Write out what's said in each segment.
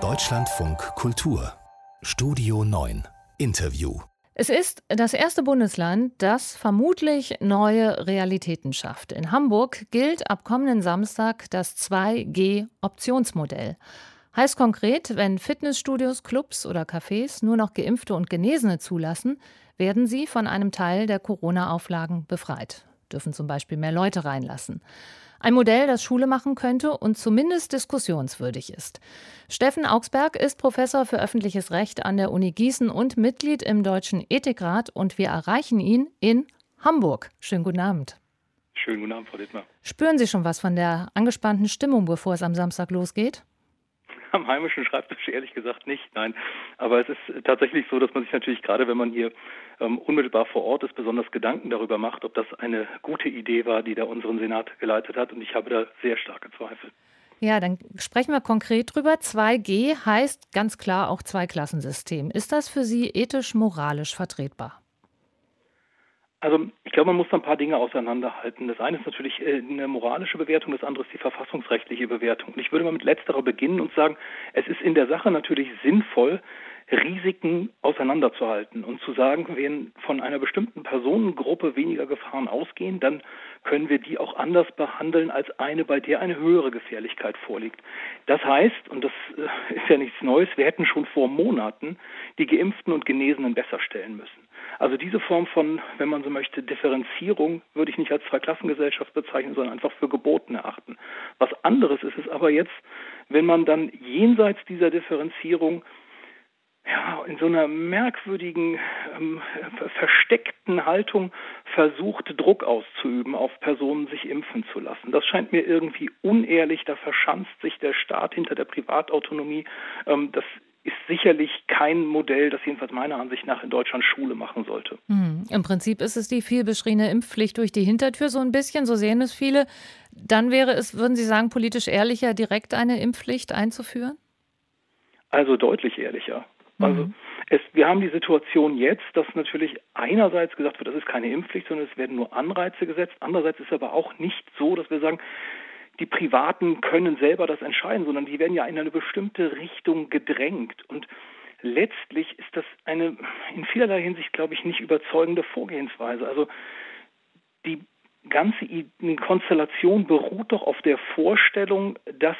Deutschlandfunk Kultur Studio 9 Interview es ist das erste Bundesland, das vermutlich neue Realitäten schafft. In Hamburg gilt ab kommenden Samstag das 2G-Optionsmodell. Heißt konkret, wenn Fitnessstudios, Clubs oder Cafés nur noch Geimpfte und Genesene zulassen, werden sie von einem Teil der Corona-Auflagen befreit, dürfen zum Beispiel mehr Leute reinlassen. Ein Modell, das Schule machen könnte und zumindest diskussionswürdig ist. Steffen Augsberg ist Professor für öffentliches Recht an der Uni Gießen und Mitglied im Deutschen Ethikrat und wir erreichen ihn in Hamburg. Schönen guten Abend. Schönen guten Abend, Frau Dittmar. Spüren Sie schon was von der angespannten Stimmung, bevor es am Samstag losgeht? Am heimischen Schreibtisch ehrlich gesagt nicht, nein. Aber es ist tatsächlich so, dass man sich natürlich gerade, wenn man hier ähm, unmittelbar vor Ort ist, besonders Gedanken darüber macht, ob das eine gute Idee war, die da unseren Senat geleitet hat. Und ich habe da sehr starke Zweifel. Ja, dann sprechen wir konkret drüber. 2G heißt ganz klar auch Zweiklassensystem. Ist das für Sie ethisch-moralisch vertretbar? Also ich glaube, man muss da ein paar Dinge auseinanderhalten. Das eine ist natürlich äh, eine moralische Bewertung, das andere ist die verfassungsrechtliche Bewertung. Und ich würde mal mit letzterer beginnen und sagen, es ist in der Sache natürlich sinnvoll, Risiken auseinanderzuhalten und zu sagen, wenn von einer bestimmten Personengruppe weniger Gefahren ausgehen, dann können wir die auch anders behandeln als eine, bei der eine höhere Gefährlichkeit vorliegt. Das heißt, und das äh, ist ja nichts Neues, wir hätten schon vor Monaten die Geimpften und Genesenen besser stellen müssen. Also diese Form von, wenn man so möchte, Differenzierung würde ich nicht als Zweiklassengesellschaft bezeichnen, sondern einfach für geboten erachten. Was anderes ist es aber jetzt, wenn man dann jenseits dieser Differenzierung ja, in so einer merkwürdigen, ähm, versteckten Haltung versucht, Druck auszuüben, auf Personen sich impfen zu lassen. Das scheint mir irgendwie unehrlich, da verschanzt sich der Staat hinter der Privatautonomie. Ähm, das ist sicherlich kein Modell, das jedenfalls meiner Ansicht nach in Deutschland Schule machen sollte. Hm. Im Prinzip ist es die vielbeschriebene Impfpflicht durch die Hintertür so ein bisschen, so sehen es viele. Dann wäre es, würden Sie sagen, politisch ehrlicher, direkt eine Impfpflicht einzuführen? Also deutlich ehrlicher. Also mhm. es, wir haben die Situation jetzt, dass natürlich einerseits gesagt wird, das ist keine Impfpflicht, sondern es werden nur Anreize gesetzt. Andererseits ist aber auch nicht so, dass wir sagen, die Privaten können selber das entscheiden, sondern die werden ja in eine bestimmte Richtung gedrängt. Und letztlich ist das eine in vielerlei Hinsicht, glaube ich, nicht überzeugende Vorgehensweise. Also die ganze Konstellation beruht doch auf der Vorstellung, dass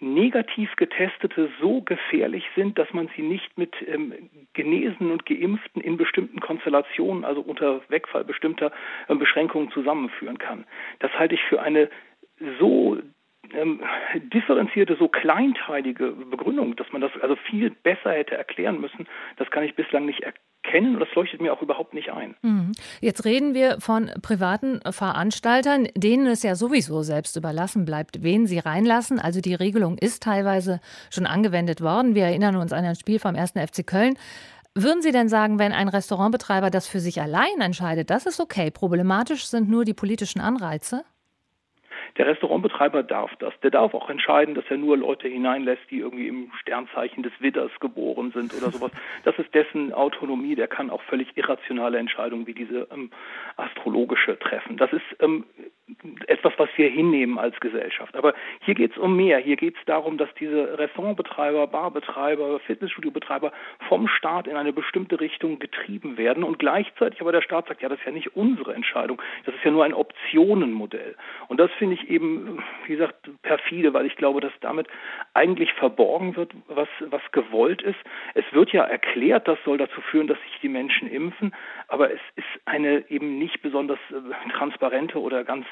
negativ Getestete so gefährlich sind, dass man sie nicht mit ähm, Genesenen und Geimpften in bestimmten Konstellationen, also unter Wegfall bestimmter äh, Beschränkungen zusammenführen kann. Das halte ich für eine so ähm, differenzierte, so kleinteilige Begründung, dass man das also viel besser hätte erklären müssen, das kann ich bislang nicht erkennen und das leuchtet mir auch überhaupt nicht ein. Mhm. Jetzt reden wir von privaten Veranstaltern, denen es ja sowieso selbst überlassen bleibt, wen sie reinlassen. Also die Regelung ist teilweise schon angewendet worden. Wir erinnern uns an ein Spiel vom 1. FC Köln. Würden Sie denn sagen, wenn ein Restaurantbetreiber das für sich allein entscheidet, das ist okay? Problematisch sind nur die politischen Anreize? Der Restaurantbetreiber darf das. Der darf auch entscheiden, dass er nur Leute hineinlässt, die irgendwie im Sternzeichen des Widders geboren sind oder sowas. Das ist dessen Autonomie. Der kann auch völlig irrationale Entscheidungen wie diese ähm, astrologische treffen. Das ist ähm, etwas, was wir hinnehmen als Gesellschaft. Aber hier geht es um mehr. Hier geht es darum, dass diese Restaurantbetreiber, Barbetreiber, Fitnessstudiobetreiber vom Staat in eine bestimmte Richtung getrieben werden und gleichzeitig aber der Staat sagt, ja, das ist ja nicht unsere Entscheidung, das ist ja nur ein Optionenmodell. Und das finde ich eben, wie gesagt, perfide, weil ich glaube, dass damit eigentlich verborgen wird, was, was gewollt ist. Es wird ja erklärt, das soll dazu führen, dass sich die Menschen impfen, aber es ist eine eben nicht besonders äh, transparente oder ganz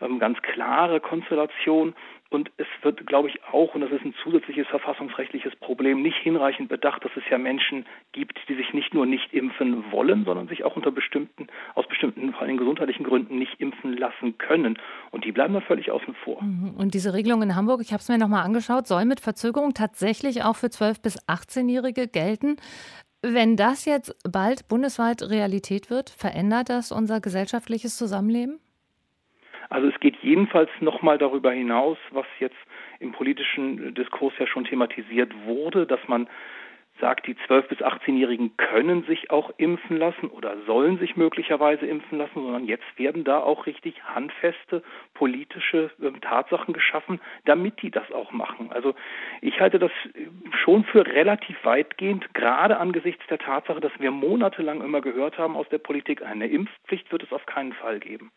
ähm, ganz klare Konstellation. Und es wird, glaube ich, auch, und das ist ein zusätzliches verfassungsrechtliches Problem, nicht hinreichend bedacht, dass es ja Menschen gibt, die sich nicht nur nicht impfen wollen, sondern sich auch unter bestimmten, aus bestimmten, vor allem gesundheitlichen Gründen nicht impfen lassen können. Und die bleiben da völlig außen vor. Mhm. Und diese Regelung in Hamburg, ich habe es mir nochmal angeschaut, soll mit Verzögerung tatsächlich auch für 12- bis 18-Jährige gelten. Wenn das jetzt bald bundesweit Realität wird, verändert das unser gesellschaftliches Zusammenleben? Also es geht jedenfalls nochmal darüber hinaus, was jetzt im politischen Diskurs ja schon thematisiert wurde, dass man sagt, die 12- bis 18-Jährigen können sich auch impfen lassen oder sollen sich möglicherweise impfen lassen, sondern jetzt werden da auch richtig handfeste politische äh, Tatsachen geschaffen, damit die das auch machen. Also ich halte das äh, schon für relativ weitgehend, gerade angesichts der Tatsache, dass wir monatelang immer gehört haben aus der Politik, eine Impfpflicht wird es auf keinen Fall geben.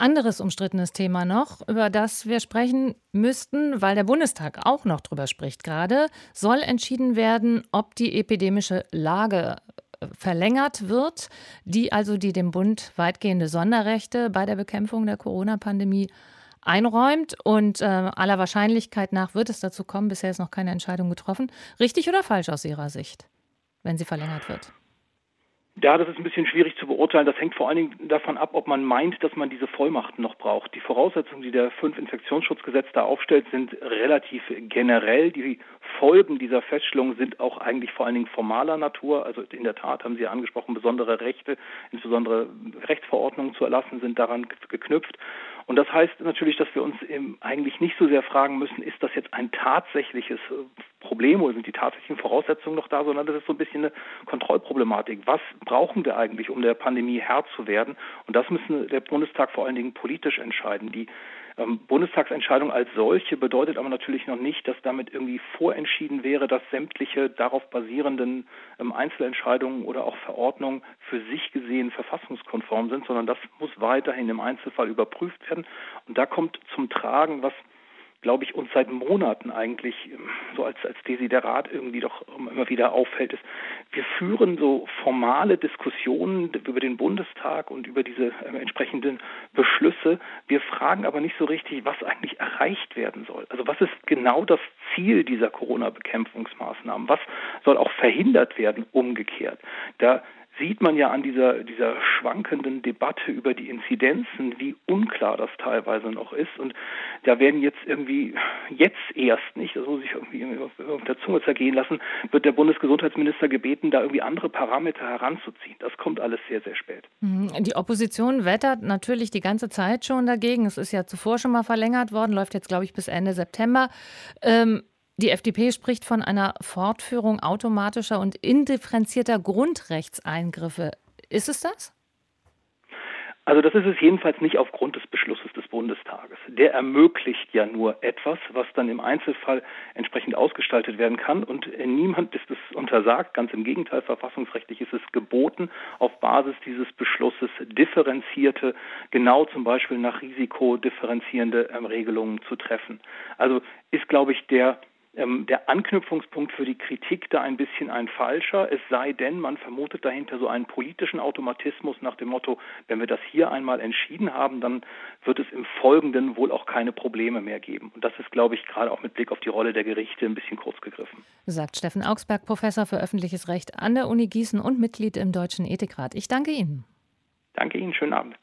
Anderes umstrittenes Thema noch, über das wir sprechen müssten, weil der Bundestag auch noch drüber spricht gerade, soll entschieden werden, ob die epidemische Lage äh, verlängert wird, die also die dem Bund weitgehende Sonderrechte bei der Bekämpfung der Corona-Pandemie einräumt. Und äh, aller Wahrscheinlichkeit nach wird es dazu kommen. Bisher ist noch keine Entscheidung getroffen. Richtig oder falsch aus Ihrer Sicht, wenn sie verlängert wird? Ja, das ist ein bisschen schwierig zu beurteilen. Das hängt vor allen Dingen davon ab, ob man meint, dass man diese Vollmachten noch braucht. Die Voraussetzungen, die der fünf Infektionsschutzgesetz da aufstellt, sind relativ generell. Die Folgen dieser Feststellung sind auch eigentlich vor allen Dingen formaler Natur. Also in der Tat haben Sie ja angesprochen, besondere Rechte, insbesondere Rechtsverordnungen zu erlassen, sind daran geknüpft. Und das heißt natürlich, dass wir uns eigentlich nicht so sehr fragen müssen, ist das jetzt ein tatsächliches äh, Problem oder sind die tatsächlichen Voraussetzungen noch da, sondern das ist so ein bisschen eine Kontrollproblematik. Was brauchen wir eigentlich, um der Pandemie Herr zu werden? Und das müssen der Bundestag vor allen Dingen politisch entscheiden. Die ähm, Bundestagsentscheidung als solche bedeutet aber natürlich noch nicht, dass damit irgendwie vorentschieden wäre, dass sämtliche darauf basierenden ähm, Einzelentscheidungen oder auch Verordnungen für sich gesehen verfassungskonform sind, sondern das muss weiterhin im Einzelfall überprüft werden. Und da kommt zum Tragen, was glaube ich, uns seit Monaten eigentlich ähm, so als, als Desiderat irgendwie doch immer wieder auffällt, ist, wir führen so formale Diskussionen über den Bundestag und über diese äh, entsprechenden Beschlüsse. Wir fragen aber nicht so richtig, was eigentlich erreicht werden soll. Also was ist genau das Ziel dieser Corona-Bekämpfungsmaßnahmen? Was soll auch verhindert werden umgekehrt? Da sieht man ja an dieser, dieser schwankenden Debatte über die Inzidenzen, wie unklar das teilweise noch ist. Und da werden jetzt irgendwie, jetzt erst nicht, das muss ich irgendwie auf der Zunge zergehen lassen, wird der Bundesgesundheitsminister gebeten, da irgendwie andere Parameter heranzuziehen. Das kommt alles sehr, sehr spät. Mhm. Die Opposition wettert natürlich die ganze Zeit schon dagegen. Es ist ja zuvor schon mal verlängert worden, läuft jetzt, glaube ich, bis Ende September. Ähm, die FDP spricht von einer Fortführung automatischer und indifferenzierter Grundrechtseingriffe. Ist es das? Also das ist es jedenfalls nicht aufgrund des Beschlusses des Bundestages. Der ermöglicht ja nur etwas, was dann im Einzelfall entsprechend ausgestaltet werden kann. Und niemand ist es untersagt. Ganz im Gegenteil, verfassungsrechtlich ist es geboten, auf Basis dieses Beschlusses differenzierte, genau zum Beispiel nach Risiko differenzierende ähm, Regelungen zu treffen. Also ist, glaube ich, der ähm, der Anknüpfungspunkt für die Kritik da ein bisschen ein falscher, es sei denn, man vermutet dahinter so einen politischen Automatismus nach dem Motto, wenn wir das hier einmal entschieden haben, dann wird es im Folgenden wohl auch keine Probleme mehr geben. Und das ist, glaube ich, gerade auch mit Blick auf die Rolle der Gerichte ein bisschen kurz gegriffen. Sagt Steffen Augsberg, Professor für öffentliches Recht an der Uni Gießen und Mitglied im Deutschen Ethikrat. Ich danke Ihnen. Danke Ihnen, schönen Abend.